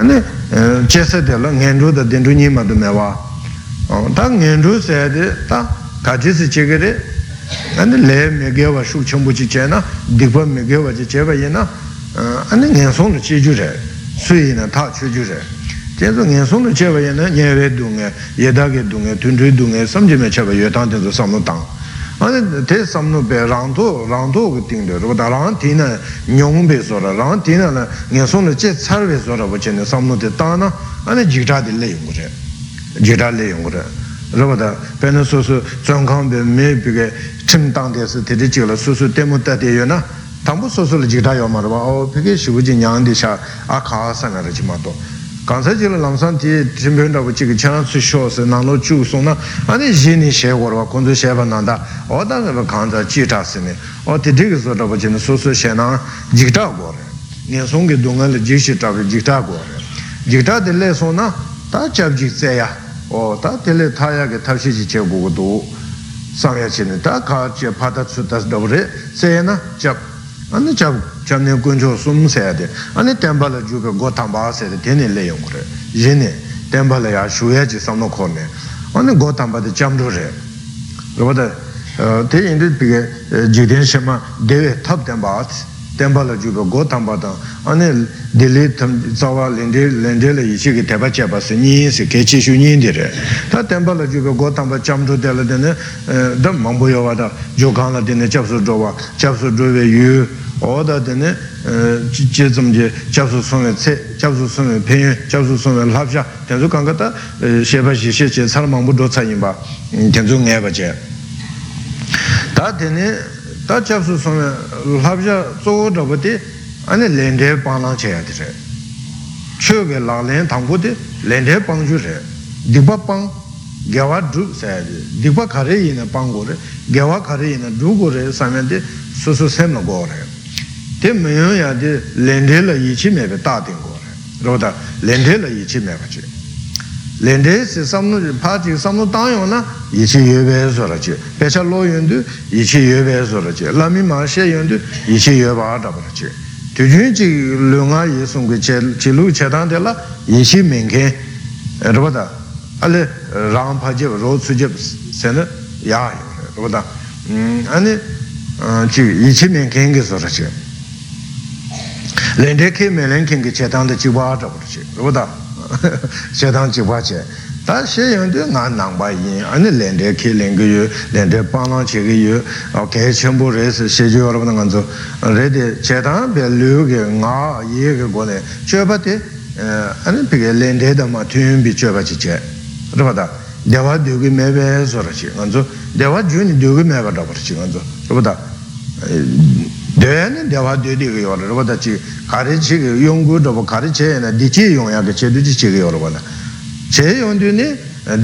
ane chese de la ngendru da dendru nyi madu mewa ta ngendru se de ta kaji si chege de ane le megewa shuk chenpo chi che na dikpa megewa chi cheba ye na ane ngensong nu chi ju re sui na ta chu ju re tenzo ngensong nu cheba ye na nye we du nge ye da ge du nge tun tui du nge samji me cheba ye tang tenzo samu tang sam lu tang ane te sam nu pe rang to rang to ge ting de ro da rang ti na nyong be so ra rang ti na la ngen song lu che char be so ra bo che ne sam nu de ta na ane jik ta de le yung re jik ta le yung re ro da pe na so so zhong kang be me bi ge chim dang de se te de ji la su su de mu da de yo na 당부 소소를 지다요 말아 어 그게 시부지 냥디샤 아카 상가를 지마도 간사지를 남산티 준비한다고 지금 찬스 쇼스 나노 주송나 아니 진이 셰고로 건조 셰반난다 어다가 간자 지타스네 어디 되게서도 버지는 소소 셰나 지타고래 년송게 동안을 지시타고 지타고래 지타들레 소나 다 잡지세야 어다 텔레 타야게 탑시지 제보고도 상야치는 다 같이 받아 주다스 더브레 세나 잡 아니 잡 잡네 군조 숨세야 돼. 아니 템발라 주가 고탐바 세데 되네 레용 그래 얘네 템발라 야 슈야지 삼노 코네. 아니 고탐바데 잠도레 로바데 어 대인데 비게 지된 셔마 대외 탑 템바스 tenpa la jupe go tamba tang ane dili zawa lende la ichi ki tepa cheba se nyi se kechi shu nyi di re ta tenpa la jupe go tamba chamdo de la dene da mambu yo wada jo kan la dene chabsu jowa chabsu jowe yu oda dine je zamje chabsu sunwe tse, chabsu sunwe penyu, chabsu sunwe labsha, tenzu kanka ta sheba shi she che tsar mambu do tsa yinba, tenzu ngay ba che. Ta dine, tā chāpsu sōne lhāpchā tsōgō rāpa tī āni lēndē pānglāng chayā tī rē chō bē lāng lēng tāngbō tī lēndē pāng chū rē dīkpa pāng gyāwā dhūk sayā tī dīkpa khārē yīna pāng gō rē gyāwā khārē yīna dhūk gō rē sāmyā tī sū sū sēm nā gō rē tī mēyō yā tī lēndē lā yīchī mē bē tā tīng gō rē rō tā lēndē lā yīchī mē bā chī lende se sam nu pa ji sam nu dang yo na yi chi yue be so ra chi pe cha lo yun du yi chi yue be so ra chi la mi ma she yun du yi chi yue ba da ba chi tu jun ji lu nga yi sung ge che chi lu che dang de la yi chi ming ke ro da. Ale rang pa je ro su je se ne ya ro da. Ane chi yi chi ming ke ge so ra chi lente ke me len king ke chetang de jiwa zhe bu chi ru da chetang jiwa che ta xie yang de nga nang ba yin ane lente ke len ge yu lente pang lang che ge yu ke chen bu re se xie ju ro na ngan re de chetang be lu ge nga ye ge go ne che ba de ane pe ge lente da ma tun bi che chi che ru ba da dewa du ge me be so ra chi ngan zo dewa ju ni du ge me ba da ba chi ngan zo ru ba da dēne dēwā dēdī gā yōrā rōba tā chī kārī chī gā yōnggū rōba kārī chē yā na dī chī yōng yā gā chē dū chī chī gā yōrā bā na chē yōng dū nī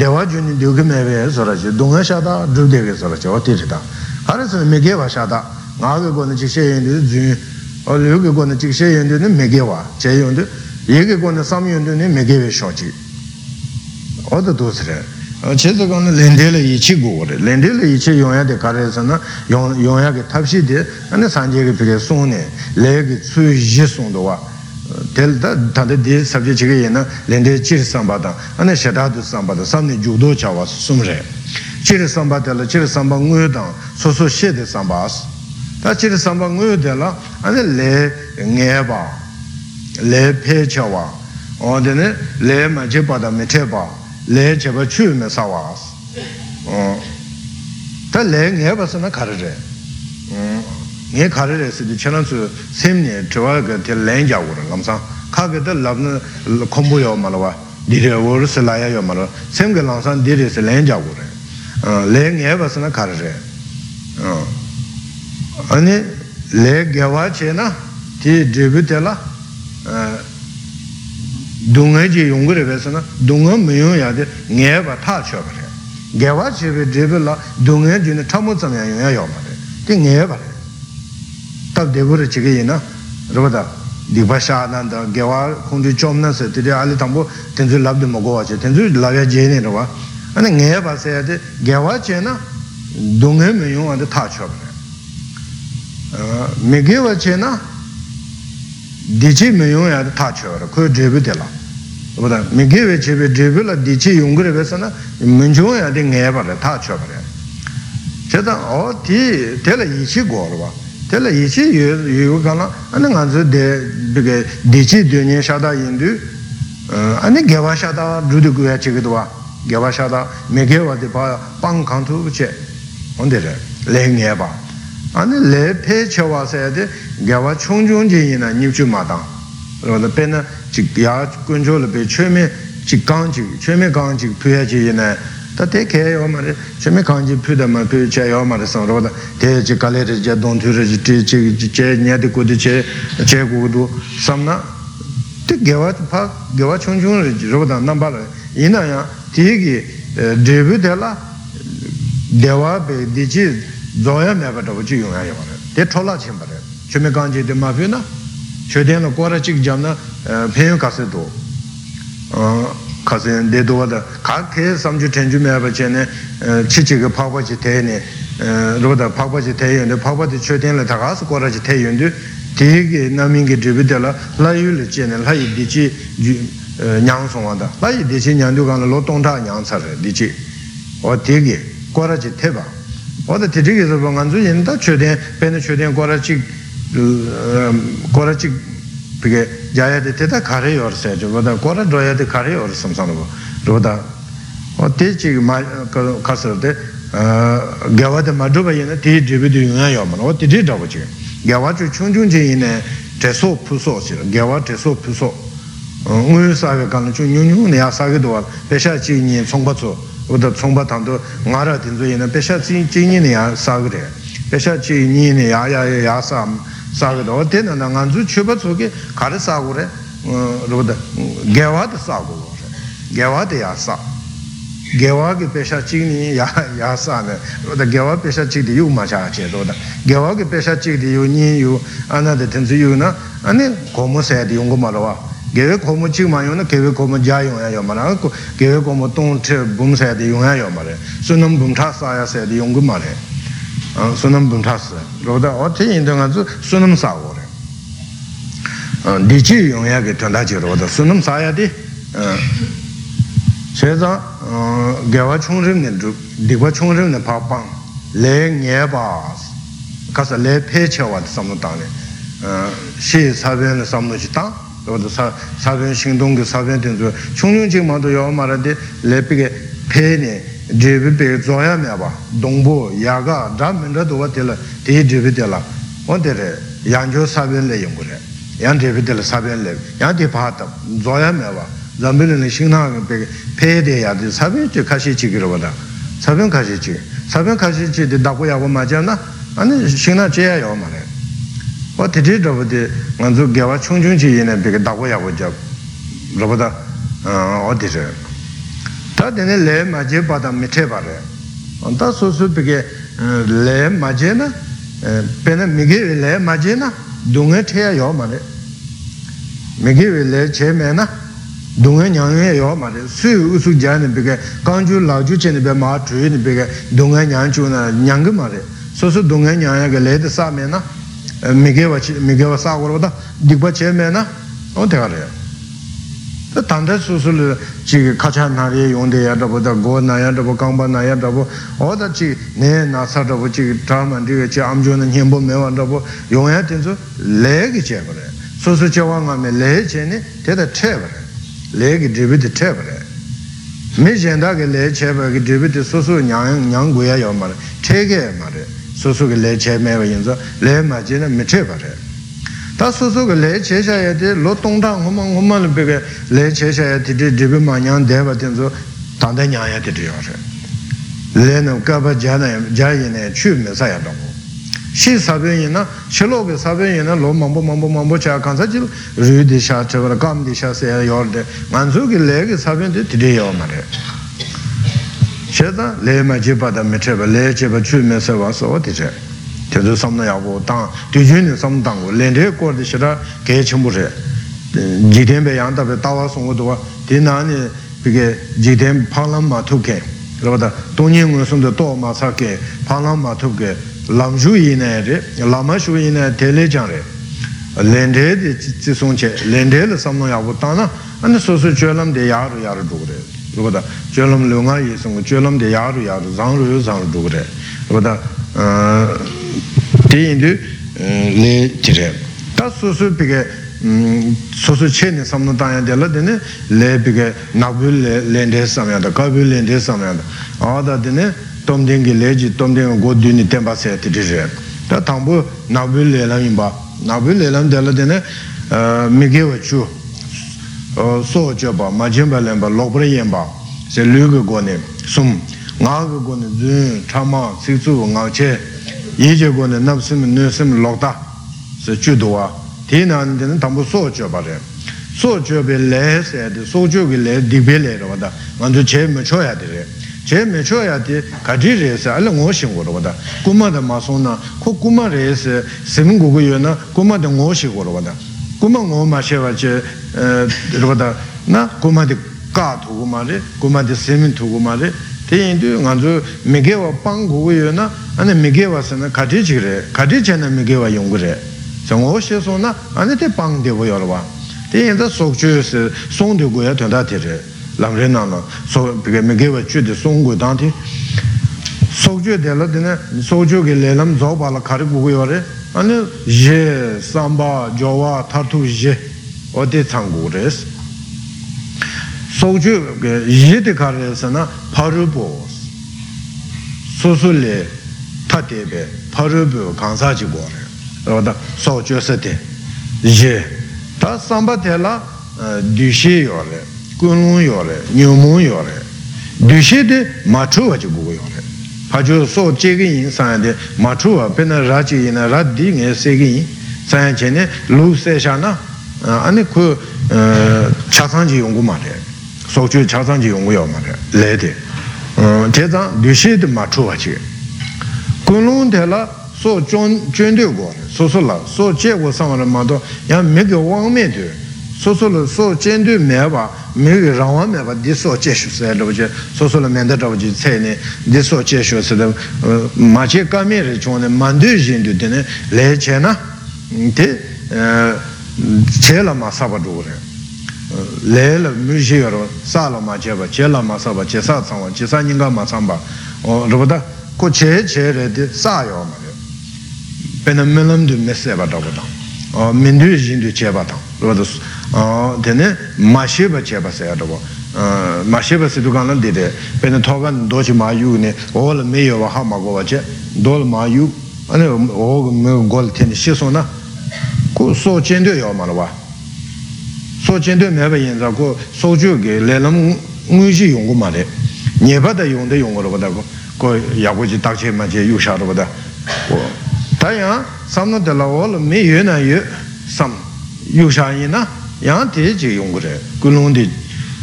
dēwā jū nī dū gā mē bē sō rā chī dōngā shā tā dhū dē gā sō rā chī wā tī rī tā kārī sō mē gē wā shā tā ngā gā gō na chī shē yōng dū dzū o lū gā gō na chī shē yōng dū nī mē gē wā chē yōng dū yē gā gō na sām yōng dū nī mē gē wē shō chī o tā dō sī rē che tsa kong lente le yi chi gu re lente le yi chi yong ya de ka re sa na yong ya ke tab shi de ane san je ke pe ke song ne le ke tsu yi song do wa tel ta ta de de sab je chi ke ye na lente chi ri sang pa tang ane she ta du sang pa tang sam ne ju do cha wa sum re chi ri sang pa de la chi ri sang pa ngu yu tang so so she de sang pa as ta chi ri sang pa ngu yu de la ane le nge pa le pe cha wa o de ne le lē chē bā chū mē sā wā sā tā lē ngē bā sā na khā rā rē ngē khā rā rē sī tī chē na tsū sēm nē chē wā gā tē lē jā wā rā ngam sā khā gā tā lab nā khombu yā mā rā wā dī rē wā rā sī lā yā yā mā rā sēm gā lāng sā dī rē sī lē jā wā rē lē ngē bā sā na khā rā rē anī lē gā wā chē na tī dhī bī tē lā dunga ji yung re besa na dunga me yung ya de nge ba ta cho ba re ge wa che be de be la dunga ji ne ta mo zam ya yung ya yo ma re de nge ba re tab de bu re chi ge yin na ro da di ba sha nan da ge wa kong ju chom na se de ali tam bo ten zu lab de mo go wa che ten zu la ya je ne ro wa ane nge ba se ya de ge wa che na dunga me yung ya de ta cho ba re me ge wa che na di chi me yung ya de ta cho ba re ko de 보다 미게베 제베 제베라 디치 용그레 베서나 문종야 데 녜바라 다 쳐바래 제가 어디 텔레 이치 고르바 텔레 이치 유 유가나 아니 간저 데 비게 디치 되니 샤다 인두 아니 개와 샤다 루드 구야 치기도 와 개와 샤다 메게와데 바 빵칸투 부체 언데레 레 녜바 아니 레 페쳐와서야 돼 개와 총종진이나 닙주마당 rāda pē na chī yā guñchō lā pē chē mē chī kāng chī, chē mē kāng chī pū yā chī yī nā tā tē kē yō mā rē, chē mē kāng chī pū dā mā pū chē yō mā rē sāng rāda tē chī kā lē rē chē dōng tū rē chī chī chē nyā tī gu tī chē chē gu gu sām na tē gyā wā pā gyā wā chōng chōng rē rāda nā mbā rē yī nā yā tē kī dē bū tē lā dē wā pē dī chī dzō yā mē pā rā wā chī yō yā yō rē tē chō lā chī mbā rē chē mē kāng chī tē mā pū na shoden la kora chik jamna penyo kase do kase de do wada ka ke samchu tenju meyaba che ne chi chi ka pakpa chi te ne roda pakpa chi te yonde pakpa di shoden la takas kora chi te yonde ti ki namingi dribi de la la yu le che ne la yi di chi nyang song wada la yi di chi nyang du kan la lo tong ta nyang sa re di chi o ti ki kora chi te ba oda ti chi ki sopa nganzu yin ta shoden penyo shoden kora chik kora chik pige jaya de teta kare yor se jo wada kora doya de kare yor sam san bo roda o te chi ma kasar de gyawa de ma doba yena te dribi de yunga yo man o te de doba chi gyawa chu chung chung chi yena te so pu so chi gyawa te so pu so ngu sa ge kan chu nyu nyu ne ya sa ge do wa pe sha chi ni chong ba zo oda chong ba tang do nga ra tin zo yena pe sha chi chi ni ne ya sa ge de. Pe sha chi ni ne ya ya ya sa sāgata o tēnā nā ngā dzū chūpa tsūki kārī sāgu rē rūpa gēwā tā sāgu rē gēwā tā yā sā gēwā kī pēshā chīk nī yā sā nē rūpa gēwā pēshā chīk tī yū mā chā chē rūpa gēwā kī pēshā chīk tī yū nī yū ānā tā tēn tsū yū na ānī kōmu sē tī yōngu mā rūpa gēwē kōmu chīk mā yō na gēwē kōmu jā yōng yā yō mā rā gēwē kōmu tōng chē būm sē tī yōng yā yō mā rē sūnam būm chā sā yā sē tī yōngu mā rē sunam buntas roda o te yin dunga zu sunam sa go re di chi yung ya ge tanda chi roda sunam sa ya di che za gyawa chung rim ne dru dikwa chung rim ne pa pang le nye ba kasa le pe che wa di samnu tang ne shi sa bian ne samnu chi tang roda sa sa bian shing dong ge sa bian ten zu chung yung chi ma do yo ma ra di le pi ge pe ne dribi pe zoya me ba dongbo yaga dhan minra duwa tila te dribi tila on tere yang jo sabin le yung re yang dribi tila sabin le yang ti pa tab zoya me ba zambili ni shingna pe pe de ya di sabin chi kashi chi kiro wada sabin kashi chi sabin kashi chi di dakwa yawa ma jam na ane shingna che ya yawa ma re o te drabu di nganzu gyawa chung chung chi yine pe dakwa yawa jab rabu da o di re tā tēne lē mājē pātā miṭhē pārē tā sū sū pīkē lē mājē na pēnā mīgē lē mājē na dūngē thēyā yō mā rē mīgē lē chē mē na dūngē nyāngē yō mā rē sū yu sū jā nē pīkē kāñchū lā chū chē nē pē mā chū nē pīkē dūngē nyāng chū na nyāng mā rē sū sū dūngē nyāng kē lē tē sā mē na mīgē wā sā kō rō tā dīkpa chē mē na o tē kā rē tanda susulu chi kacha nari yongde ya dhabu da go na ya dhabu kangpa na ya dhabu oda chi ne na sa dhabu chi dhaman dhiga chi amjo na nyembo mewa dhabu yong ya tenzo le ki che pare susu che wa nga me le che ne teta che pare le ki dribi di che pare mi jenda ki le che pare ki dribi di susu nyang nyang guya yo mare che ge mare susu ki le che mewa yinzo le ma je na mi che pare tā sūsū ka lē chē shā yā tē lō tōng tā ngō mā ngō mā lō pē kā lē chē shāyā tī tē tē pē mā nyāng dē bā tī sō tāng tā ñā yā tē tē yā shē lē nō kā pā jā nā jā yī nā chū mē sā yā tōng shī sā pē yī na shī lō pē sā pē yī na lō mā mbō mā mbō mā mbō chā kāng sā jī rū dī shā chā pā rā kāṁ dī shā sā yā yō rā tē ngā sū ki lē ki sā pē tē tē tī yā mā rē shē tā lē mā jī pā tā mē chē pā lē chē pā chū mē sā wā sō wā tī chē tenzu samna yabu tang du jun ni sam tang gu len re kor di shira ge chenpo re ji ten pe yang tabi dawa song gu duwa di na ni pige ji ten pang lam ma tu ke raba da dong yin ngun sung de do ma sa ke pang lam ma tu ke lam shu yi ne re lam shu yi ne te le jang re lente di tsi sung che lente le samno ya bu ta na ane so su che lam de ya ru ya ru du re rupa da che lam lu nga yi sung che lam de ya ru ya ru zang ru yu zang ru du re rupa da di yin du le ji re ta so su pi ke so su che ni samno ta ya de la de ne le pi ke nak bu le lente sam ya da ka bu lente sam ya da. A da de ne tom ding ki le ji tom ding go du ni tenpa se ti di re ta tang bu nak bu le lam yin ba nāpi lēlam tēla tēne mī kēwa chū sō chō pa mā chēmbā lēmbā lōkpa rā yēmbā sē lū kē kō nē sūm yeche go ne nab sim, nu sim, lokda se chu duwa te nani tena tambu so cho pare so cho pe le se ya de, so cho ki le dikpe le ra wada manzu che me cho ya de re che me cho ya de kati re se ala ngo shing go ra wada kuma de ma song na ko kuma re se sim gu gu yo na kuma de ngo shi go ra wada kuma ngo ma she wa che ra wada na kuma de ka tu gu ma re kuma de sim tu gu ma re te yindu nganzu migewa pang gugu yo na ane migewa sana kati chik re kati che na migewa yungu re. Sango she so na ane te pang debu yorwa. Te yinda sokchu yo se song de guya tuanda te re. Lam re na na so pika migewa chu de song gu dang te. Sokchu de la dine sokchu ge le lam zo pa la kari gugu yo re. Ane je samba jowa tartu je o de chang gugu res. Sok chu ye de kari sa na paru bo su su le ta de be paru bo kansa chi gu re wada sok chu sa de ye ta samba de la du shi yo re kunlun yore, nyumun yore, dushe de machuwa chi gugu yore. Pachu so chegi yin sanya de machuwa pena rachi yin ra di nge segi yin sanya che ne lu se sha na ane ku chasang chi yungu ma re, sōkchū chāsāngchī yōngu yō mā rē, lē tē, tē tāng dūshī tē mā chūwa chī, kūnlūng tē lā sō chūn tē gō, sō sō lā, sō chē gō sāng rā mā tō, yā mē kio wāng mē tē, sō sō lā sō chēn tē mē bā, mē kio rāng wā mē bā, dī sō chē shū sē rā bā chē, sō sō lā mē tā rā bā chē cē nē, dī sō chē shū sē rā, mā chē kā mē rā chō nē, mā ndū jīn tē nē, lē chē na, tē, chē lā mā sā bā rō rē, lē lā mū shē yā rā sā lā mā chē bā chē lā mā sā bā chē sā tsāng bā chē sā nīng kā mā tsāng bā rā bā dā kō chē chē rē tē sā yā mā rē pē nā mē lām dū mē sē rā bā tāng mē ndū yīn dū chē bā tāng rā bā dā tene masheba cheba se yadabo masheba se dukan lan dide pene togan dochi ma yu ne ola me yo wa ha ma go wa che dol ma yu ane o me gol tene shi so na ko so chen de yo ma la wa so chen de me ba yin za ko so ju ge le lam ngu ji yong gu ma le nye ba da yong de yong go ba da ko ko ya go ji dak che ma che yu sha ro ba da ko ta ya sam no de la ola me yu na yu sam yu sha yin na yāng tē jī yōng gu rē, gu lōng tē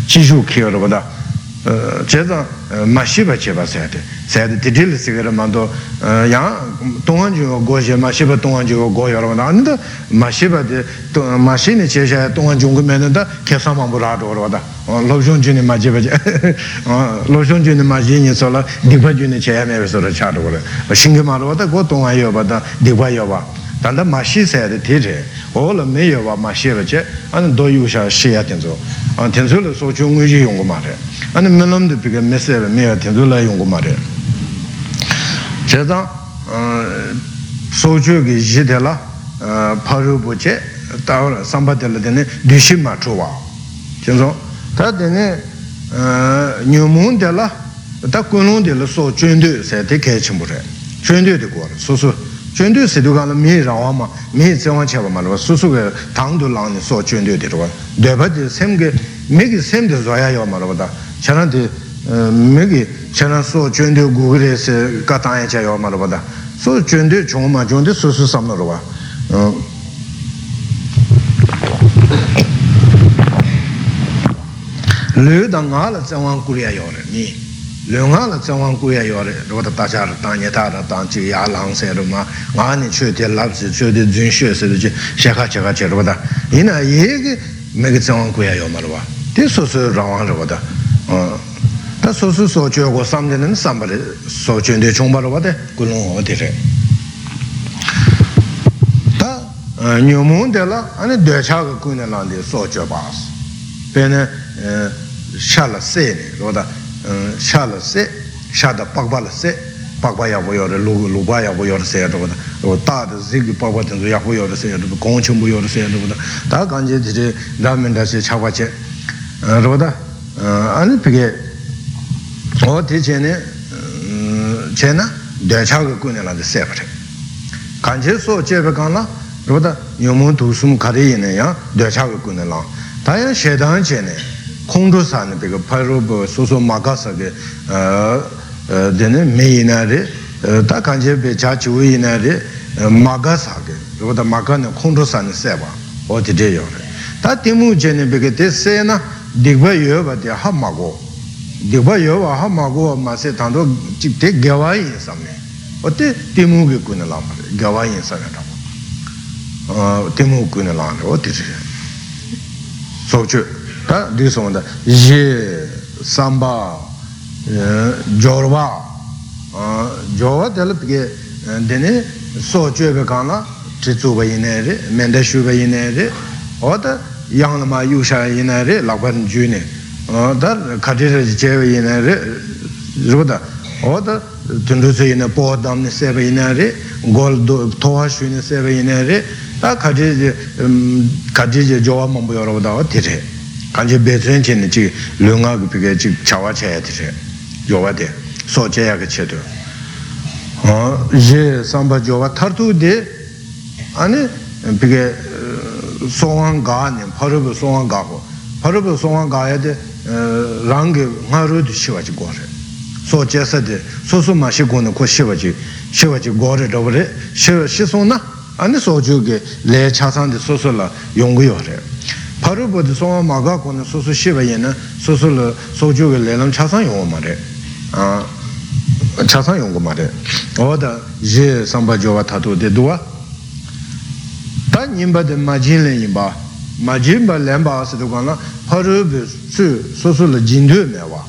jī shū kī rō bā dā, chē zāng mā shī bā chē bā sē tē, sē tē tē tē lī sī kē rā mā tō, yāng tōngān jū yō gō shē, mā shī bā tōngān jū yō gō yō rō bā dā, anī tā mā shī bā tē, mā shī nē chē shē tōngān jū gu mē nē tā, kē sā mā bū rā rō rō bā dā, lō shōng jū nē mā chē bā chē, lō shōng jū nē mā shī nē sō lā, dīk bā jū nē chē yā mē bā sō rā chā rō rā, shīng kē mā rō bā dā, gō tōngān yō bā dā, dīk bā yō bā, tanda ma shi sa de te re o la me yo wa ma shi ba che an do yu sha shi ya ten zo an ten zo le so chu ngu ji yong gu ma re an me lam de bi ge me se me ya ten zo la yong gu ma re che da so chu ge ji de la pa ru bu che ta ora sam ba de la de ne du shi ma chu wa ten zo ta de ne nyu mun de la ta kun lung de la so chun de se te ke chim bu re chun so chöndö sedu kaala mii rawa ma, mii tsewa cheba ma rwa, susu ke tangdu langni so chöndö di rwa. Deba di semge, mii ki semde zoya yo ma rwa da, chana di mii ki chana so chöndö gugre se ka tangya che yo ma rwa da, so chöndö chong ma, chöndö susu samna rwa. Lö da nga la tsewa kuriya yo re, mii lyunga la tsangwaan kuya yore, rupata tachara tanya tara tanchi yaa lang se ruma, ngaa ni chu te lab se, chu te dzun shu se duchi, shekha chekha che rupata, ina yegi megi tsangwaan kuya yo marwa, te su su rawaan rupata, ta su su so chu go samde nani sambari, so chu nde chungpa rupata, gulung o de re. Ta nyumun de la, ane decha ka kuyna lang de so chu baas, pe ne, shala se ne, sha la se sha da pakpa la se pakpa ya bo yore lu pa ya bo yore se ya roda ta de zi ki pakpa tenzo ya yore se ya gong chen bo yore se ya roda ta kanje dhiri ramen da se cha pa che roda ane peke o te che ne che na dwecha ka kune lan de se pa re kanje so che pe kan la rūpa nyōmō tūsūṃ kārī yinā yā dōchā kā kūne lāṃ tā yā shēdāṃ chē nē khōng yinā rē tā kāñchē pē chā chū yinā rē mā kā sā kē rūpa tā mā kā nē khōng rū sā nē sē bā o rē tā tē mū chē nē pēkā tē sē na hā mā gō dīkbā yō bā hā mā gō mā sē tā ndō tē gyawā yin mē o tē mū kē kūne lāṃ gyawā yin tā tēmū kūne lāṅ rō tē chē sōk chū tā dī sōng dā yē sāmbā jōrvā jōrvā tēlā pīkē dēne sō chū bē kāna chī tsū bā yinē rē mēndā shū bā yinē rē o tā yāng lā mā yū shā yinē rē lāk bā rī jū nē tā khatī rā jī chē bā yinē rē rō tā o tā tundru sū yinē pō dām nē sē bā yinē rē gōl tōhā shū nē sē bā yinē rē tā kāchī kāchī jī jōwā māmbu yorō dāwa tīrē kāchī bētrēn chī nī chī lūngā kī pīkē chī chāwā chāyā tīrē jōwā tē sō chāyā kī chē tu yē sāmbā jōwā thār tū tē āni pīkē sōngā gā nī pārūpa sōngā gā hō pārūpa sōngā gā yā tē rāngi ngā rū tū shīvā chī gō rē sō chē sā tē sō sō mā shī gō nā kō shīvā chī shīvā chī gō rē rō rē shī sō na 아니 소주게 레 차상데 소소라 용구요래 바로보드 소마 마가고는 소소 시바예나 소소로 소주게 레랑 차상 용어 paru bodhi sōwa māgā kōna sōsō shība yena sōsō lō sōjō gā lēlam chāsāng yōngwa mā rē chāsāng yōngwa mā rē owa dā yē sāmbā jōwa tātō dē duwa tā nyingba dē ma jīn lē yingbā mā jīn bā lēm bā sī dō kōna paru bē sū sōsō lō jindū mē wā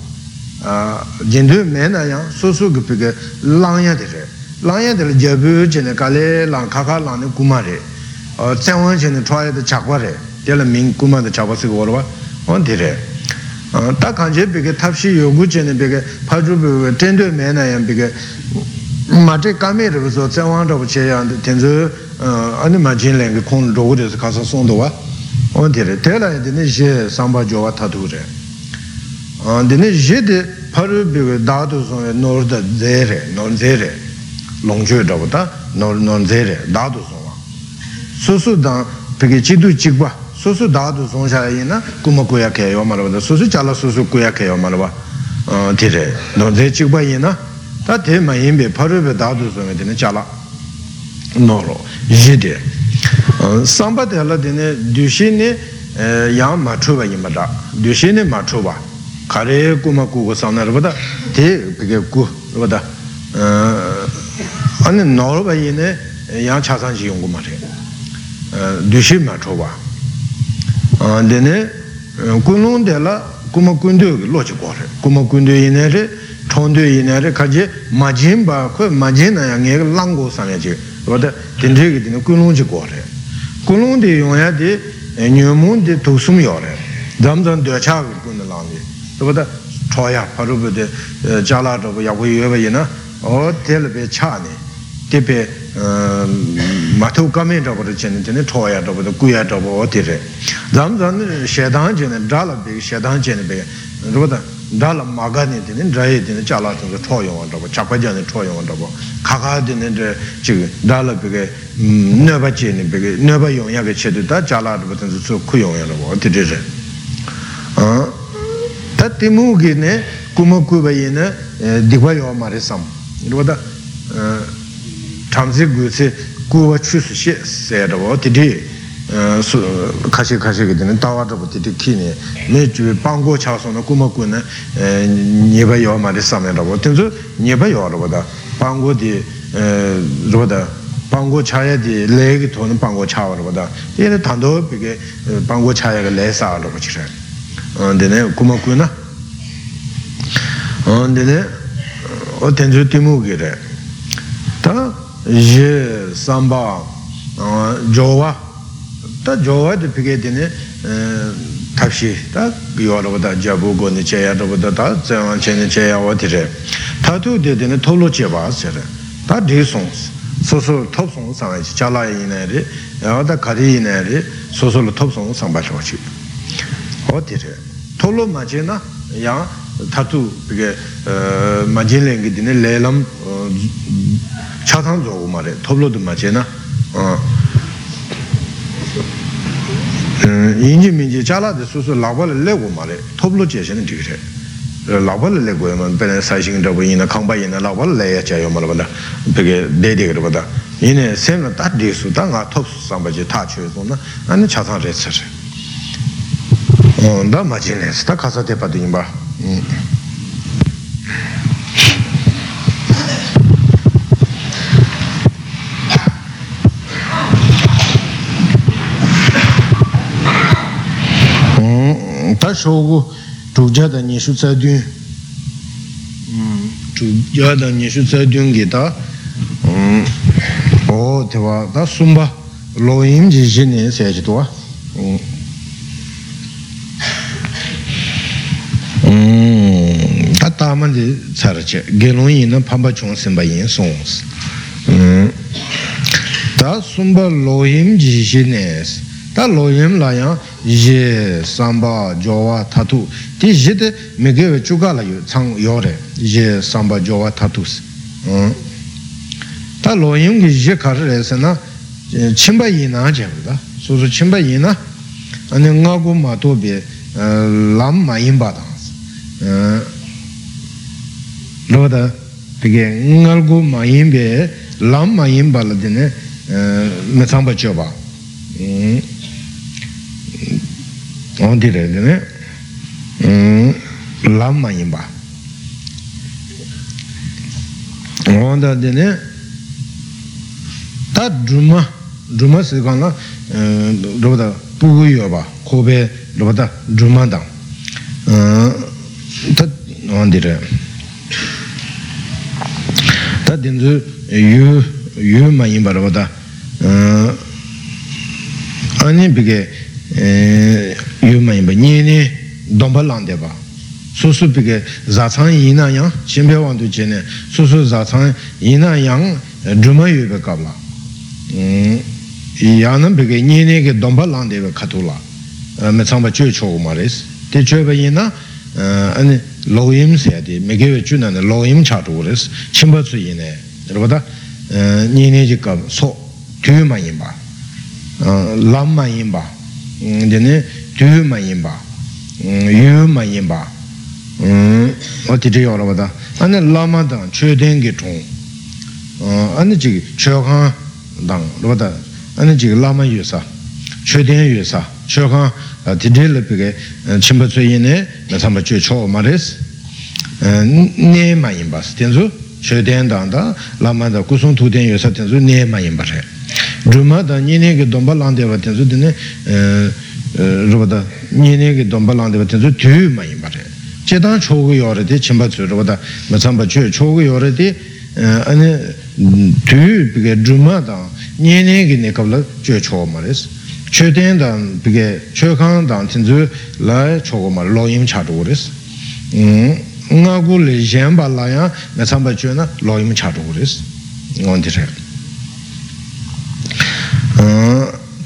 jindū mē na yāng sōsō gā pī gā lāng yā dē rē lāng yā dē rē jā bū jē nē kā lē lāng kā kā lāng nē gu mā rē tsēng wāng jē nē chua yā dē chak wā rē tā kāñchē pīkē tāpshī yogu chini pīkē pāchū pīkē tēndē mē nā yāng pīkē mā tē kāmē rē pīsō tsāngwān rāpa chē yāng tēnzū āni mā chīn lēng kī khōng rōgu rē sī kāsā sōng tō wā wān tī rē tēlā yā tēne shē sāmbā jō wā tā tū rē tēne shē tē pārū pīkē dā tu sōng nōr dā dzē rē nōr dzē rē longchwe dhawa ta non zere dadu songwa susu dang peke chidu chikwa susu dadu song sha yi na kuma kuya kaya marwa da susu chala susu kuya kaya marwa tire non zere chikwa yi na ta te ma yinbe parube dadu songwa dine chala noro yi de samba de la dine dushi ni yang ma chuba yinba da dushi ni ma chuba kare kuma ku ku sang na rwa da te peke ku rwa da 아니 노르바이네 양 차산지 연구 말해 dēne kūnlōng dēla kūma kūndō kī lōchī kōrē kūma kūndō yinē rē chōndō yinē rē kājī mājīn bā khuē mājīn nā yā ngē kī lāng kō sāng yā chī wadā dēndē kī dēne kūnlōng chī kōrē kūnlōng dē yōng yā dē nyōmōng dē tōk sūm yō rē dāṃ dāṃ dō chā kī kūndā lāng dē wadā chō yā dē chā rūpa yā kū yō bā yinā o tēla bē chā nē tē bē mātavu kāmiñ tāpa rā chēne tēne tōyā tāpa tā kūyā tāpa wā tērē dhāma dhāna shēdāṋ chēne dhāla bē shēdāṋ chēne bē rūpa tā dhāla māgā nē tēne dhāyā tēne chālā tēne tōyā wā tāpa chāpa chāne tōyā wā tāpa kākā tēne dhāla bē kē nāpa chēne bē kē nāpa yōngyā kē chē tā chālā tāpa tēne tamsi gu tsi guwa chu su she sayada wo titi kashi kashi ki tini dawa dhapu titi ki ni me juwe pangu cha su na kuma gu na nyeba yaw ma ri samay dhapu tinzu nyeba yaw dhapu da pangu di dhapu da chaya di le ki to na pangu cha tando pigi pangu chaya ka le sa dhapu chira dine kuma gu dine o tenzu timu ki re ye samba jowa ta jowa de pige dine tapshi ta yo rabo da jabu go ni che ya rabo da ta zewan che ni che ya wa dire ta tu de dine tolo che ba se re ta de song so so top song sa la cha la yin ne re ya da ka ri yin ne re so so lo top song sang ba shi wa chi o dire tolo ma je na yang mā jī lēng kī tēne lē lam chā tāng zō gu mā rē tōlo tū mā chē na yinji minji chala de su su lakpa le lego ma le toplo je shen dik re lakpa le lego ya ma pene sai shing drapo yina kangpa yina lakpa le ya cha yo ma la bada peke de de kare bada yine sem na ta dik su ta nga top su samba je ta che su na ane cha sang re tsa re da ma jin le si ta kasa te pa de yinba tā shōgu chūkjā tā nīshū tsā dūng chūkjā tā nīshū tsā dūng kī tā o te wā tā sūmbā lō yīm jī shī nī sē chī tuwa tā tā mā jī tsā rā chē gē lō yī na pāmbā chōng sīmbā yīn sōng sī tā sūmbā lō yīm jī shī nī sī tā lō yīm lā yāng ye samba jowa tatu di ye de megewe chuka la yu tsang yo re ye samba jowa tatu si ta lo yung ki ye kar re se na chimba yi na je da su su chimba yi na ane nga gu ma to be lam ma yin ba dang si lo da pige nga gu ma yin be lam ma yin ba la de ne me tsang ba jo ba 어디 래 되네 음 람마인바 onda dene ta druma druma se kana roba pugu yo ba kobe roba druma da ta onda re ta denzu yu yu ma yin roba da ani bige yu ma yin ba nye ne domba lang de ba su su pige za chang yin na yang xin pe wang tu che ne su su za chang yin na yang druma yu be kab la ya na pige nye ne ke domba lang de be ka tu la me chang ba chue cho gu ma res te chue ba yin na ane lo yim se de me ge we chu na lo yim cha tu res chin ba su yin ne rwa da nye ne ji kab so tu ma yin ba lam ma yin ba dine tu ma yin ba yu ma yin ba o ti yo la bada ane lama dang chö den ge chung ane jigi chö khan dang la bada ane jigi lama yu sa chö den yu sa chö khan ti de le pige chimba tsui yin ne samba chö cho ma res ne ma yin ba ten su chö den dang da lama da kusung tu ten su ne ma yin ba re rūma da nyene ge domba langde wa tenzu dine rūpa da nyene ge domba langde wa tenzu tū ma yin pa re che tang chogu yore de chimba tsu rūpa da ma tsamba chū chogu yore de ane tū pige rūma da nyene ge ne kabla chū chogu ma res chū ten dan pige chū kang dan tenzu la chogu ma lo yim cha chogu res nga gu le yen pa la ya ma tsamba chū na lo yim cha chogu res ngon di re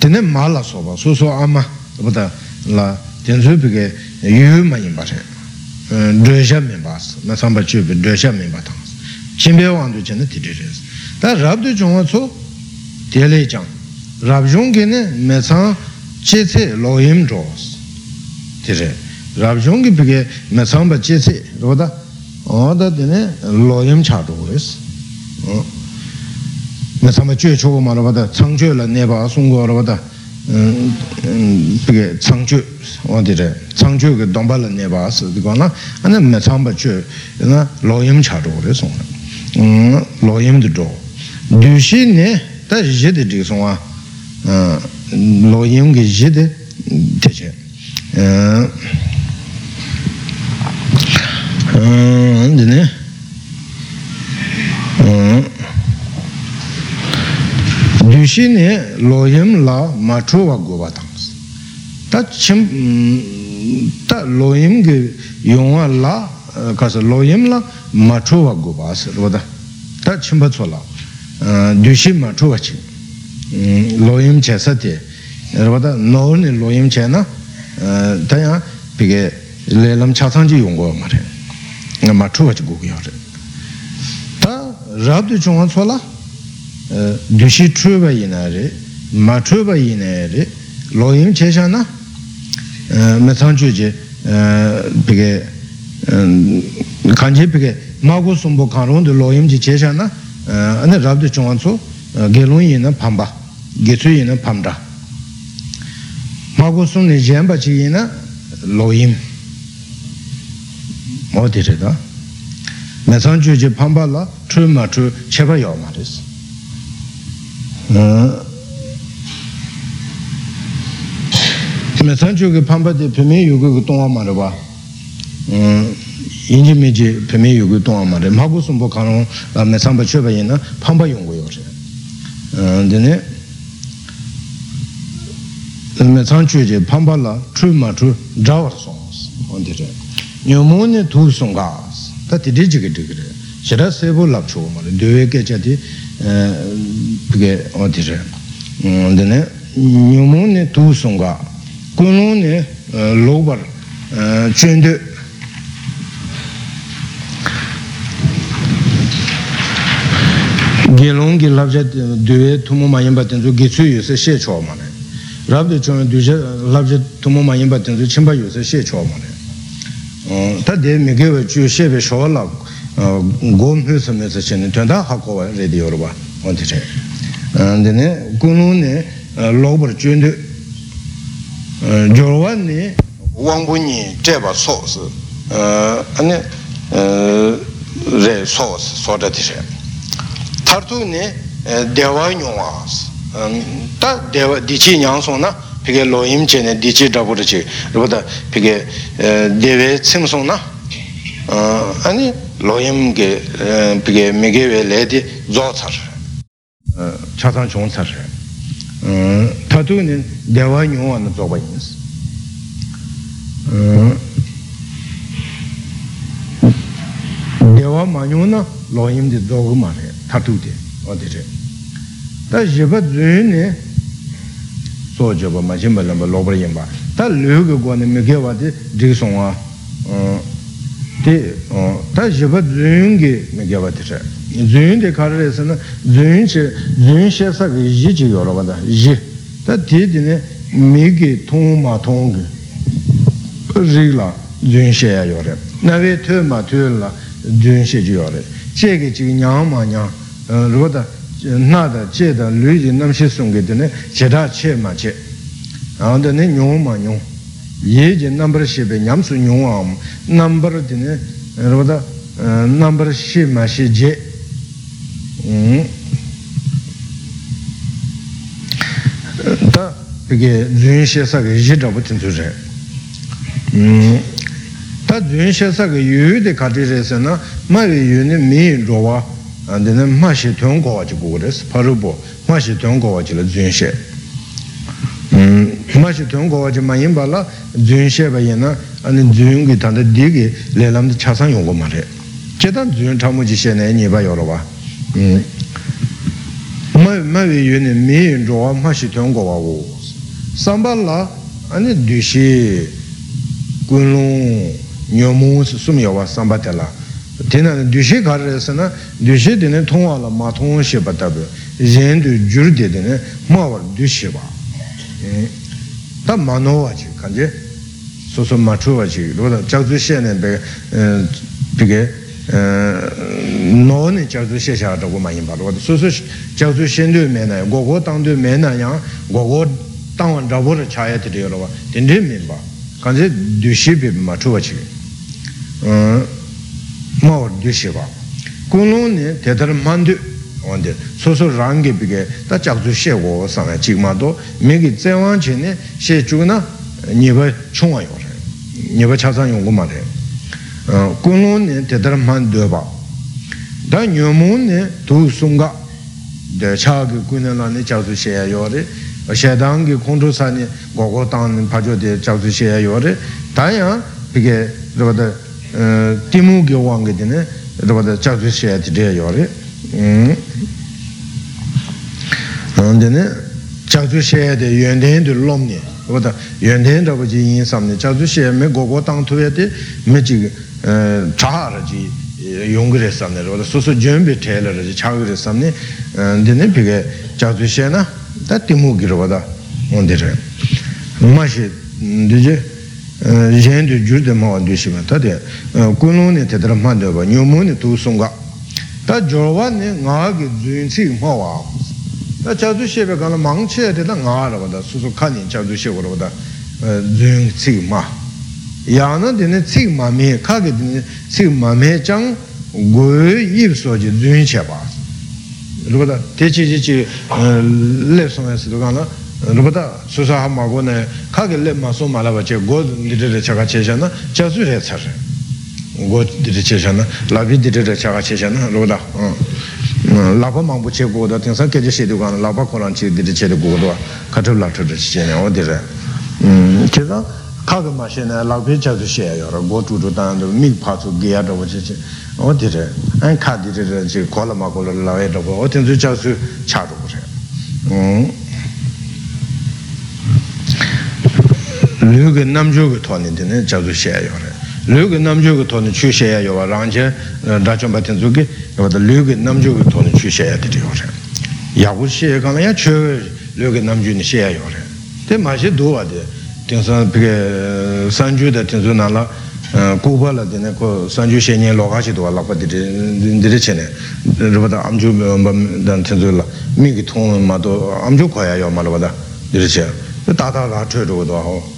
tene ma la soba so so ama bada la tenzu pige yu ma yin ba re dresha min ba sa na samba chu pe dresha min ba tang chimbe wang du chen ti re ta rab du de le chang rabzhung ki ne me tsang che tse lo yim zhos tere rabzhung pa che tse roda oda tene lo yim cha zhos me pa che chogo ma roba da. Che la ne pa sung go roba da. Mm, mm, Peke tsang che o tere tsang che ke dong pa la ne pa si di na. Ane me pa che lo cha zhos lo yim mm, dushi ne tā yé tē tīk lo yungi jide teche andine dushi ne lo yum la ma chuwa goba tangs ta chim ta lo yum ge yungwa la kasa lo yum la ma chuwa goba asir wada ta chimba tso la dushi ma chuwa ching loyim che sa te rwada no ne loyim che na ta ya pige le lam cha sang ji yongwa ma re ma chuwa chi gogo yo re ta rab du chungwa tsola dushi chuba ina re, ma chuba ina re, lo yim che sha na, me tsang chu je, pige, kanche pige, ma gu sumbo kan rung de lo yim chi che sha na, ane rab de chungwa tsu, ge lung yin na pamba, ge tsu yin na pamda. Ma gu sum ni jenpa chi yin na, lo yim. Mo di re da. Me tsang chu je pamba la, chu ma chu, che pa yao ma res. me san chu ke pamba de pime yu gu tongwa ma re ba yin ji me ji pime yu gu tongwa ma re ma gu sumbo ka rong me san pa che pa yin na pamba yung gu yo re dine me san chu je pamba la chu ma chu drawar song on di re nyo mo ne tu song ga ta di di ji ge di ge re shira sebo lap chu ma re dewe ke cha di pige on di re dine nyo mo ne tu song ga kunlong ne lobar chundu gelong gi labja duwe tumu ma yinpa tenzu gitsu yu se she cho ma ne rabdi chome duje labje tumo ma yinpa tenzu chimpa yuse she chwa ma re ta de mi gewe chu shebe showa la gom hu se me se chene tuanda hako wa re di yorwa onti che. Dine kunu ne lobar chundu jorwa ne wangbu ni cheba so se. Ane re so se so dati she tartu ne eh, dewa nyongwa se. tā dewa dīchī ñāng sōng na pīkē lōyīm chē ne dīchī dhāpu rā chē rūpa tā pīkē dēwē cīm sōng na āni lōyīm kē pīkē mīkē wē lē dī dzō tsār chātān chōng tsār tā tū nī dewa nyōng wā na dzō bā yīn sī dewa mā nyōng na lōyīm dī dzō gu mā rē tā tū dī wā dī rē re ta jiba zun ni so jiba ma jimba lamba lobar yinba ta lu ga gwa ni mi gewa di dik songwa di ta jiba zun gi mi gewa di re zun di kar re sa na chi zun she sa ga yi chi yo lo ba da yi ta di di ne mi gi tong ma tong gi ri la zun she ya yo re na we tu ma tu la zun she ji yo re che gi chi nyang ma nyang ru da nā tā chē tā lū jī nam shē sōng kē tēne chē tā chē mā chē ān tā nē nyōng mā nyōng yē jī nambar shē bē nyam sū nyōng ā mū nambar tēne rō tā nambar shē mā shē jē tā pē kē dzūyīn shē sā kē yī rā bū tēn tsū rē tā dzūyīn shē sā kē yū yū tē kā tē rē sē na mā yū yū nē mī rō wā nē mā shē tuyōng kōwā chī gu rē sā pā rū bō mā shē tuyōng kōwā chī lā dzūyīn shē mā shē tuyōng kōwā chī mā yīn bā lā dzūyīn shē bā yī na anī dzūyīn kī tāndā dī kī lē lām dā chā sāng yōng kō mā rē chē tā dzūyīn chā mū chī shē nē nī bā yō rō bā mā wē yu nē mī rōwā mā shī tuyōng kōwā wō sāmbā lā anī dū shī guñ lōng nyō mū sūm yō wā sāmbā tē lā tena dushe karayasa na dushe tena thongwa la ma thongwa sheba tabi yen du juru de tena ma war dushe ba. E, ta ma no wa chi kanji so so ma chu wa chi roda chakzu she ne pe pige e, e, no ne chakzu she sha dhago ma yinpa roda so so chakzu shen du me na go go tang du me na yang go go tang wan dhabo ra chaya tiri yo roba ten de me ba. Kanji dushe pe ma chu wa chi rā chā yā tē rī rō wā tēn tē mē bā kā jē dū shī bē mā chū wā chī mā wā dū shī bā kū nō nē tē tā rā mā ndū wā ndē sō sō rāng kē bī kē tā chak zū shē gō sā ngā chī mā tō mē kī tsē wāng chē nē shē chū na nī bā chōng wā yō rē nī bā chā sā yōng gō mā rē kū nō nē tē tā rā mā ndū bā dā nyō mō nē tū sōng gā chakzu sheya yore shedangi kondru sani gogo tangni pajo de chakzu sheya yore taya pige rabada timu gyo wangi dine rabada chakzu sheya dire yore. Dine chakzu sheya de yuanden de lomni rabada yuanden rabu ji yin samni chakzu sheya me gogo tang tuya de me chi chahara ji yungre samne rabada susu jumbi tela raji chagre samni dine pige chakzu sheya na tā tīmū kī rōpa tā ngōndi rā mā nē tē tā rā mā tē wā nyō mū nē tū sōng kā tā jōr wā nē ngā kī dzūyīn cī mā wā tā chā tū shē pē kā rā māng chē tē tā ngā rā wā tā sū sū kā nī chā tū shē wā rā wā tā dzūyīn cī mā yā na nē cī mā mē kā kī tē nē cī mā mē chāng gu yīp sō jī dzūyīn chē pā rūpa te chi chi chi lep sōng yasi tu kāna rūpa tā sūsā hā mā gu nē kā kī lep mā sō mā lā bā che gō dhiri rā chā kā che sha na chā sū rē chā rē gō dhiri che sha na lā bī dhiri rā chā kā na rūpa tā lā pa māng bu che gu dā tīng sā kē chī shē tu kāna lā pa kō rāng chi dhiri che tu gu dā kā tu lā tu rā che nē wā dhiri che sā kā kī mā shē nē lā bī chā shē yā rā gō tu tu tā mī pā tu gī yā rā wā ma ko la la ye do o tin zu cha su cha do re mm lu ge nam ju ge to ni de ne cha zu xie yo re lu ge nam ju ge to ni chu xie yo wa rang je da chong ba tin zu ge yo da lu ge nam ju ge to ni chu xie ya de yo re ya wu xie ga na ya chu lu ge nam ju ni xie yo re de ma xie do wa de tin san bi ge san ju de tin zu na la kupa la dine ko sanju she nye loka chi tuwa lakpa dire che ne rupa da amju dan tenzu la mingi tong ma to amju kwaya yo ma rupa da dire che da da la chwe rupa tuwa ho o di di di ki tong de jak zu she na ho dine dine tsik ma me jang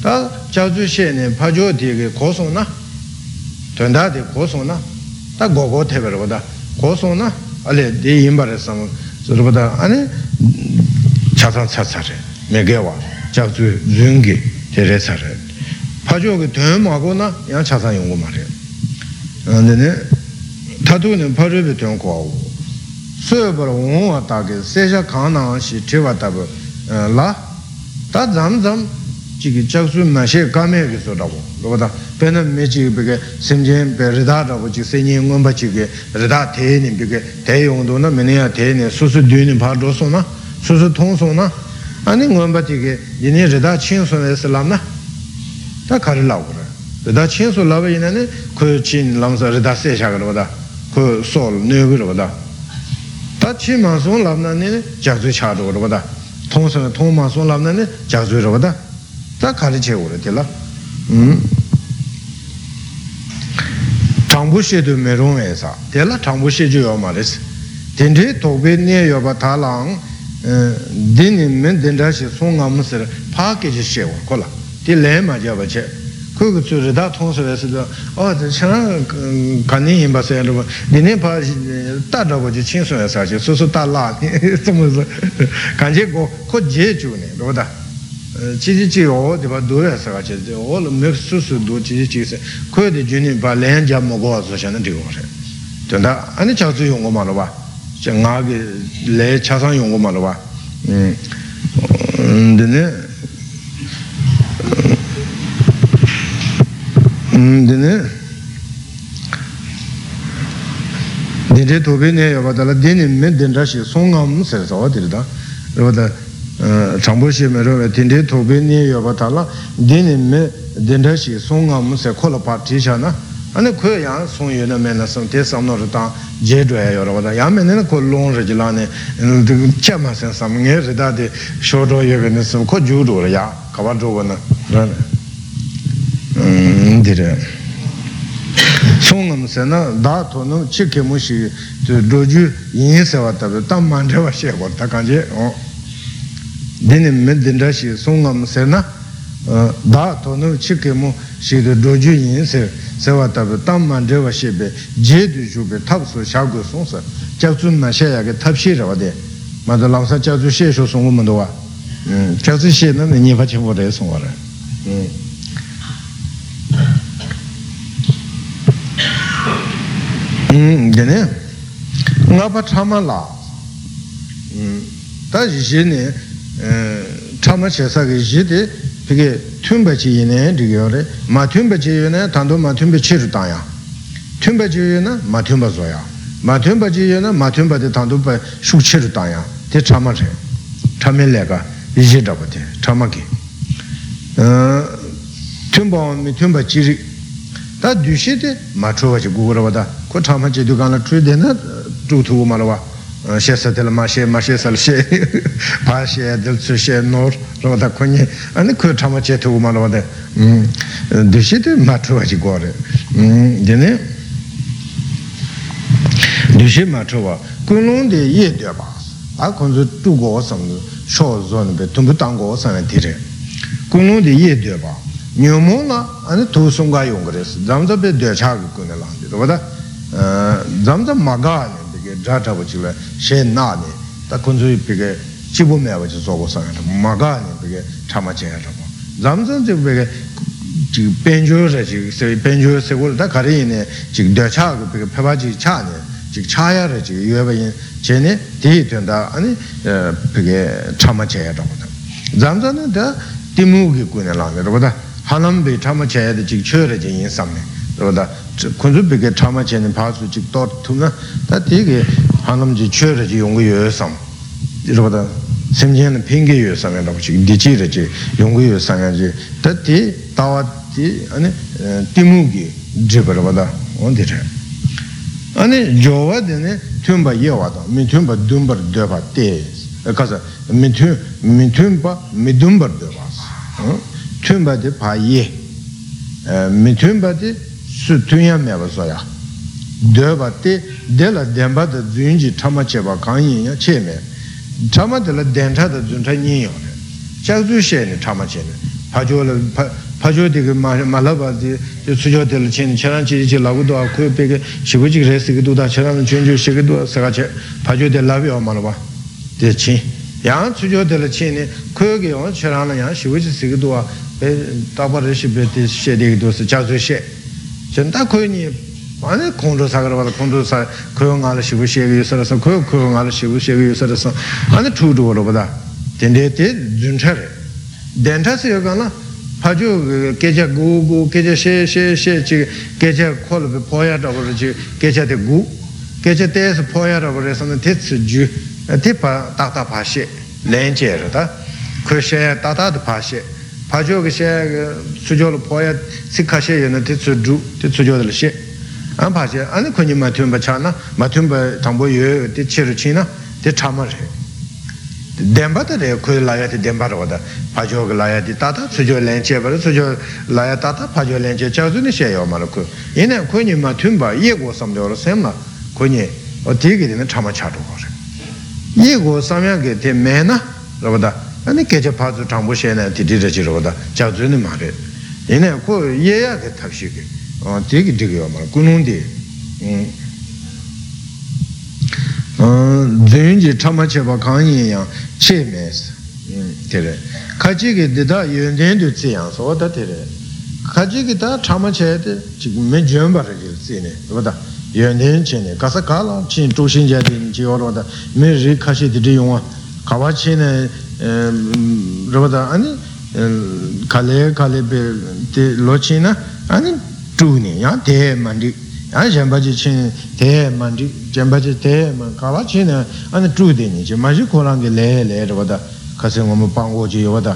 tā chācū shēne pācū tīki kōsō na tuandā tī kōsō na tā gōgō tēpē rō tā kōsō na alē tī yīmbā rē sāma rō tā anē chāsān chāsā rē mē gē wā chācū zhūngi tē rē sā rē pācū kī tuñ mā na yā chāsān yōngu mā rē nē tā tū nē pācū pī tuñ kō wō sō pā rō wā tā kī sē shā kāng nā shī tī wā tā pā lā tā dzām dzām chigi chaksu nashe kame ki su rabu rupata pena me chigi peke semchen pe rida rabu chigi senye ngomba chigi rida teye ni peke teye yongdo na menaya teye ni susu dyu ni pa so na susu tong so na ani ngomba chigi yini rida chin so na islam na ta kari lagu ra rida chin so labu yina ni ku chin lamsa rida se shaka rupata ku sol nubu rupata ta chi ma sung labu na ni jakzu cha rupata tong so na tong ma sung labu na ni jakzu rupata tā kārī che kore tila tāṅbū she tu mē rōng e sā tila tāṅbū she ju yo ma rē sī tindrī tōkbē nye yo pa tā lāṅ dīni mē dindrā she sōng ngā mū sī rā pā kē che she kore kola tī lē ma jā pa che kui ku tsū rī tā tōng sī rē sī rā o chā kā nī yīmbā sē rā dīni pā tā rā pa che chīng sō ya sā che sū sū tā lā nī sō mū sī kāñchē kō kō je chū nī rō dā chi chi chi o de ba do ya sa ga che de o lo me su su do chi chi se. Ko de ju ni len ja mo go so shan de go re de da cha zu yong go ma lo ba che nga ge le cha sang yong go ma lo ba um de ne um ne de to be ne ba da la de ne me den ra shi song ga se sa wa de da ba da songam sar sawa dirida yabada chambu shi me rwa dine tobe ne yabadala dine me dindra shi songam sar kola pa tisha na ane kuya yang song yu na me na sam te sam no rita je dwaya yo rabada ya me ne ko long ri jila ne che ma sen sam nge rida de sho do yu ne sam ko ju do ya kawa do na sē dā tō nō chī kē mū shī rō jū yīn sē wā tabi tā mān rē wā shē wā tā jē dēne mē dēndā shī sōngam sē na dā tō nō chī kē mō shī dō dō jū yin sē sē wā tā bē tāṁ mā ndē wā shē bē jē dū shū bē tāp sō shā gu sōng sā chā tsū nā shē yā kē tāp shē rā wā dē mā dā lāng sā chā tsū shē shō sōng gu mā dō wā chā tsū na nī fā chē wā rē sōng wā rē dēne ngā pa chā mā lā tā yī nē chā mā chē sā kē yī tē pē kē tūṋ bā chī yī nē rī yō rē mā tūṋ bā chī yō nē tā ndō mā tūṋ bā chī rū tā yā tūṋ bā chī yō nē mā tūṋ bā zō yā mā tūṋ bā chī yō nē mā tūṋ bā tē tā ndō bā shū chī rū tā yā tē chā mā chē chā mē lē kā yī shē tā bā tē chā mā kē tūṋ bā mī tūṋ bā chī rī tā dū shē tē mā chō bā chī gu gu rā bā tā ko chā mā chē dū kā na chū tē na chū tū gu mā rā bā xie sa tila ma xie ma xie sa la xie pa xie dil tsu xie nor rwa da kunye ane kuya chama che tu ma rwa da du xie de ma chuwa chi kwa re dine du xie ma chuwa kun long de ye de ba a kun zu tu go sam sho zo ni be tum bu tang go sam di re kun long de ye de ba nyo mo la ane tu sung ga yung re si zam za be de cha ga kun lang di rwa da zam za ma ga ni dhā chāpa chīla shē nā nē tā kunzu yu pīkē chibu mē wā chī sōgō sāngā tā mā gā nē pīkē chāma chēyā chāpa zām zām chī pīkē chī pēnchū rā chī pēnchū sē gu rā tā kārī yī nē chī dhā chā gu pīkē pēpā chī chā nē chī chāyā rā chī yuwa bā yīn chē nē tī yī tuyān tā anī pīkē chāma chēyā chāpa tā zām zām nē tā tī kī rā tā tā rā rā tā kunzu pīkē chāma chēni pāsu chik tōr na tā tīki hānam jī chū rā jī yungu yu sam rā bā sim jēn pīngi yu sam ya rā bā chik dī chī rā jī yungu yu sam ya jī tā tī tāwa tī tī mū gī jī bā rā bā dā wān tī rā ane jōwa dī nē tūmbā ye wā dā mī tūmbā dūmbā rā dō bā tē kāsa mī tūmbā mī dūmbā rā dō bā tūmbā dī pā ye mī tūmbā dī su tunya mewa soya deba te dela denpa da zunji chama cheba kan yin ya che me. Chama dela dencha da zuncha yin yo re chak zu she ne chama che ne. Pajo la pajo de ge malaba de sujo de la chen charan chi chi la gu do ku pe ge shibu ji re se ge do da charan chen ju she ge do sa ga che pajo de la bi o malaba de chi. Yang sujo de la chen ne ku ge yo charan la yang shibu ji se ge do pe ta ba re shi be de she de ge do se chak zu she 전다 코니 아니 공도 사가라 공도 사 고용 알아 시부 시에 있어서 고 고용 알아 시부 시에 있어서 아니 투도로 보다 된데데 준차래 덴타스 여가나 파주 계자 고고 계자 셰셰셰 지 계자 콜을 보야다 그러지 계자데 구 계자 때에서 보야라 그래서는 대츠 주 대파 따따 파시 렌제르다 그셰 따따도 파시 파조 그 수조로 보야 시카셰 연의 대수주 대수조들 시 안파제 아니 kunyi matun pa chana matun pa tangpo yu di chiru china di chama re denpa ta re kuyi laya di denpa ra wada pajo ka laya di tata sujo lenche para sujo laya tata pajo lenche chazu ni she yo mara ku ina kunyi matun pa ye go samde oro semla kunyi o digi dina chama chadu go re ye go samya ke te me na ra wada 아니 계좌 파주 정보 시에는 디디르지로다 자주는 말에 얘네 그 예약에 탑시게 어 되게 되게 말 군운디 음 전지 참마체바 강의야 체메스 음 되래 가지게 되다 연된도 지양서 어다 되래 가지게 다 참마체데 지금 맨 전바르지 쓰네 뭐다 연된체네 가서 가라 친 조신자들 지어로다 매리 가시 되게 용아 가와치네 아니 kāle kāle pē te lochi na āni chūni yā te mandi yā jambāji chīni te mandi jambāji te mandi kāwa chīni āni chūdi ni. Chi māji kōrāngi lē lē rāpa tā kāsi ngō mō pānggō chi yō tā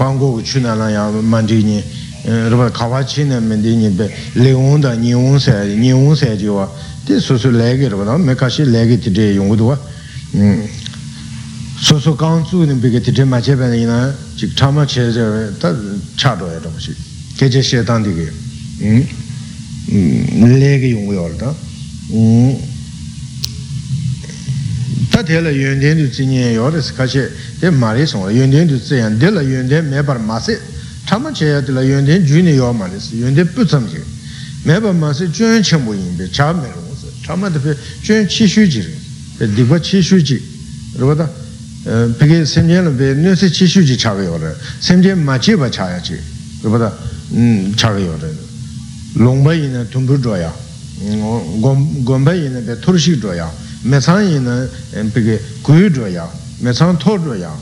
pānggō ku chūna nā yā mandi ni. Rāpa kāwa chīni mandi ni pē lē wōng tā nī wōng sē nī wōng sē chi wā te sū sū lē kī rāpa tā mē kāshi lē kī ti te yōng 소소 강주는 비게 되게 맞게변이나 즉 참아 제저 다 차도야 정시 계제 시에단디게 음 레게 용어요다 음 tā tēla yuñ tēn tu tsiññē yō rē sī kāchē tē mā rē sōng rē yuñ tēn tu tsiññē tēla yuñ tēn mē pār mā sē tā mā chē yā tēla yuñ tēn jū nē yō mā rē sī yuñ tēn pū tsam jī mē pār mā sē jūñ chē mbō yīn bē chā mē rō sē tā mā tē pē jūñ chī shū jī rē pē dīkwa chī shū jī rō bā tā pē kē sēm jēn lō pē nē sē chī shū jī chā gā yō rē sēm jēn mā chī bā chā yā chī rō bā tā chā gā yō rē lōng bā yī nē tūm pū zhō yā gōm bā yī nē pē tūr shī zhō yā mē tsāng yī nē pē kē gu yu zhō yā mē tsāng tō zhō yā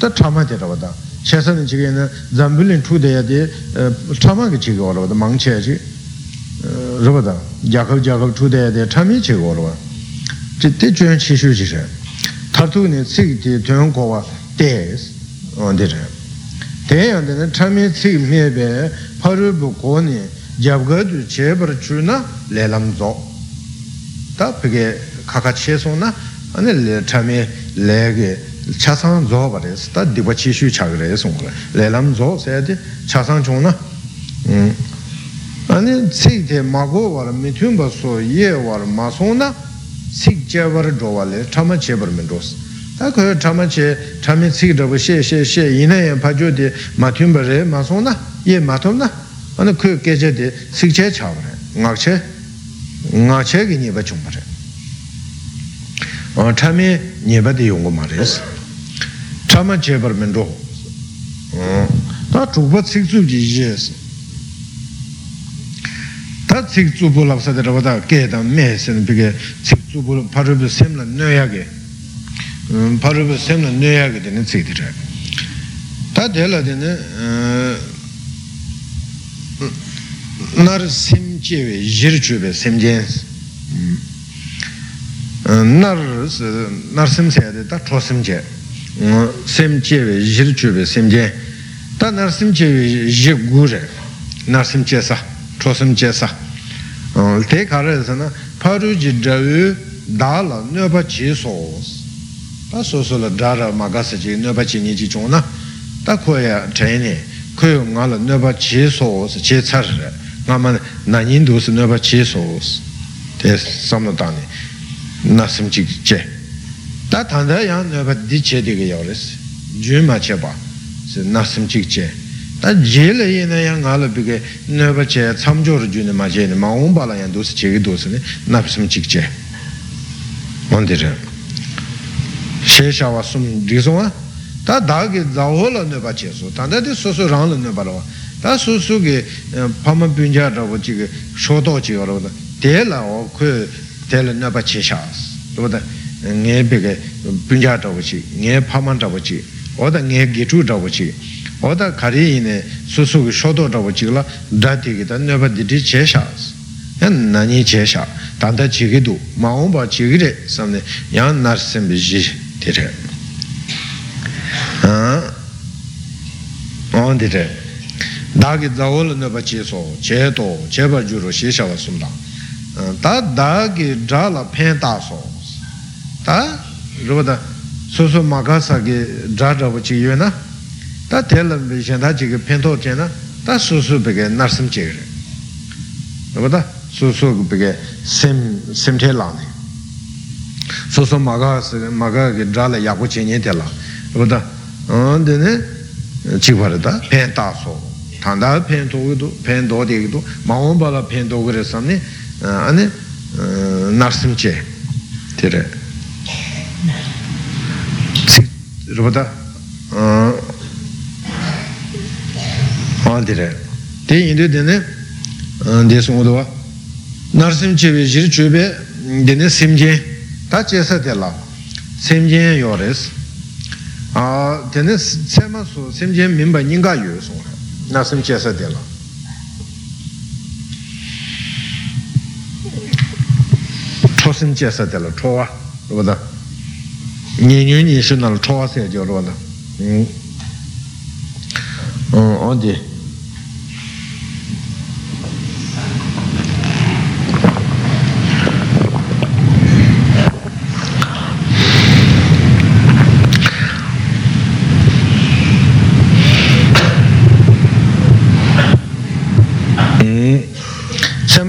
tā chā mā tē rā bā tā chē sā nē chī kē nē zāmbū līn chū tē yā tē chā mā kē chī kē wā rā bā tā māng chē chī rā bā tā jā kāp jā kāp chū tē yā tē chā mī chī kē wā rā bā tē tē chū yāng chī shū chī shē tā tū nē tsī kī tē tū yāng kō wā tē tē rā tē yāng tē nē chā mī tsī kī mē bē pā rū bō kō nē jab gā tu che bar chu na le lam zo ta so na ane le chame le ge cha sang zo ba re ta diba chi shu cha ge re song le lam zo se de cha sang chung na ane sik te ma go war mi tun ba so ye war ma so na sik chebar dhruwa le tama chebar me dhruwas tā kaya tama che tami sik dhruwa she she she ina ya pacho de matyumba re masong na ye matum na. Ana kaya keche de sik che chawa re ngak che ngak che ki nyeba chungpa re. Tami nyeba de yungu ma re. Tama chebar me dhruwa tā dhruwa sik zub ji je yes ta tsik tsupu lapsa de rabada ke dang me sen pige tsik tsupu parubi semla nyoyage parubi semla nyoyage dine tsik dire ta dela dine nar sim chewe jir chube sim jens nar nar sim sayade ta cho sim che sim chewe jir chube sim jen ta nar sim chewe jir gu re nar sim che sa cho sim che sa te kare sa na paru ji drayu da la nyoba chi so ta so so la dra ra ma ga sa ji nyoba chi ni ji chong na ta ko ya chen ne ko yo nga la chi so che char re ngā mā nā yīn dōs nā pa chē sōs tē sāma tāni nā sīm chīk chē tā tāndā yā nā pa dī chē tī kā yā rēs jū mā chē chē tā jē lā yī nā yā ngā lā pī kā nā pa chē tsam chō rā jū nā mā chē nā mā ngōng pā lā yā dōs chē kī dōs nā nā pa sīm chīk chē wān tī rē shē shā wā sūm dī sō wā tā dā kī dā hō lā nā pa chē sō tāndā tī sō sō rāng lā nā pa rā wā tā sū sū kī pāma pīñjā rāba chī kī shōtō chī kā rāba tē lā wā khu tē lā nā pa chē rāba tā ngē pī kī pīñjā rāba chī ngē pāma rāba chī wā tā ngē gī chū chī wā tā nē chī kā dā tī kī tā nā pa dī tī chē shās yā nā nī chē shā tā tā chī kī tū mā wā pā chī kī rē sām nē yā nā rā sēm bī jī tī rē ā tī rē dāgi dāwol nāpa chē sō, chē tō, chē pa lā pēn tā sō tā rō dā sō sō mā kā sā kī dā dā wā chī yu na tā tē lā bī shēn tā chī kī pēn tō chē na tā sō sō bī kē nār sīm chē rē rō dā sō sō bī kē sīm sīm tē lā nē sō sō mā kā sā mā kā kī dā lā yā gu chē nyē tē lā rō dā dē nē chī pā rē dā pēn tā sō tāndā pēn tō, pēn tō tō, pēn āni chē, tē sōngō tō chē wē jir chū bē, tēne sīṃ jē, tā chē tē lā, sīṃ jē kaan tere te yindu dine desu nguduwa narsim chebe jiri chebe dine simjen ta chesa tela simjen yo res dine sema su simjen mimba nyinga yo su narsim chesa tela chosim chesa tela chowa wada nyenyu nyeshu nal chowa se jo wada on de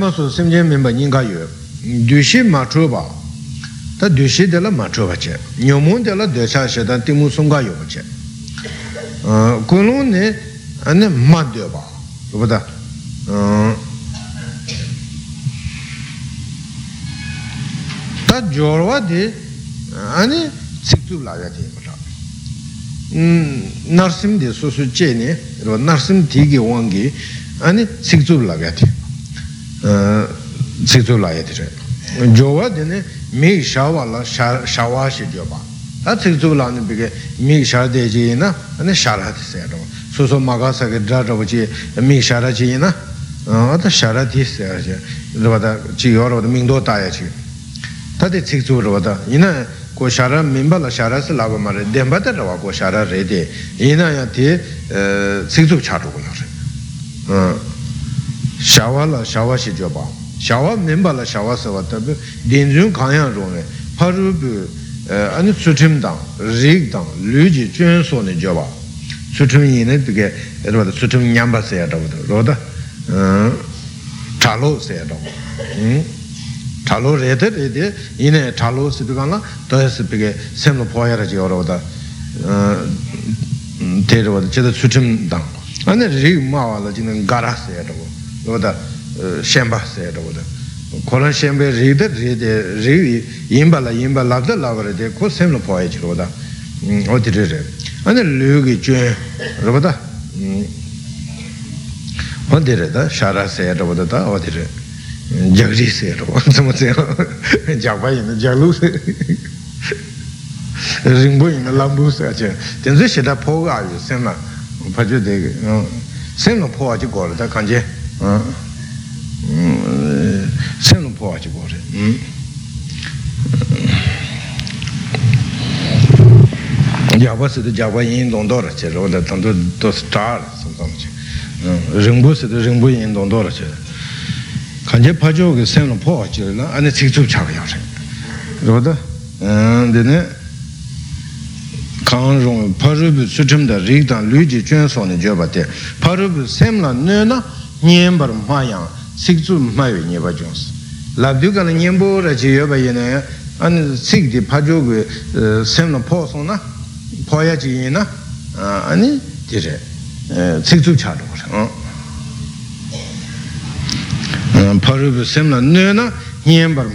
ma su simchen minpa nyinga yu, dushi ma chuba, ta dushi de la ma chuba che, nyomun de la desha she dan timu sunga yu che. Kunlun ne, ane ma de ba, rupata, ta jorwa de, ane tsiktub la ya te narsim de su su che ne, narsim tiki wangi, ane tsiktub la ya te. Anē cik tū lā yā tē cik tū lā yā tē chē jōwa tē nē mī shāwa lā shāwa shī jōpa tā cik tū lā nē bī kē mī shā tē chī yī na. Anē shā rā tē sē rā sū sū mā kā sā kē dā rā bā chī mī shā rā chī yī na tā shā rā tē sē rā chī rā bā tā chī yō rā bā tā mī ndō tā yā chī tā tē cik tū rā bā tā yī na ko shā rā mī mbā lā shā rā sī lā bā mā rē dēn bā tā rā bā ko shā rā rē tē yī na yā tē cik tū chā rū gu yā rē shāwa lā shāwa shī jōpa shāwa mīmbā lā shāwa sāwa tabi dīnzhūng kāyāng rōngi pārū bī āni tsūchīm dāng, rīg dāng, lū jī chūyān sō ni jōpa tsūchīm yī ni bī kē rōda tsūchīm ñāmbā sāyā rōda rōda chālō sāyā rōda chālō rētā rētā yī ni chālō sī bī kāna tōyā sī bī kē sēm lō pōyā rā jī rōda rōda shenpa sayada wada koran shenpa rikda rikda rik yinpa la yinpa labda labda de ko semla poya chiro wada o tiri re ane lugi juen rabada o tiri da shara sayada wada da o tiri jagri sayada wada tsama tsaya jagpa yina jaglu ringpo yina lambu saya che tenzu shida poga ayu semla pachu de semla poya chi kora da senlum powa chi kore yabwa sida yabwa yin dondo ra che rola tando dos tar samsam che ringbo sida ringbo yin dondo ra che kanje pajo ge senlum powa chi rola ane cikchub chaga ya re roda dine kāng rōng pārūpū sūchimdā rīgdāng lūjī chūyān sōni jōba te pārūpū semlā nē na nyēn bar mā yāng sikzu mayo nyeba jonsi labdyu kana nyembo rachi yoba yena ane sikdi pajo gu semna po song na poya chi yena ane dire sikzu kore parubu semna nyo na nyembar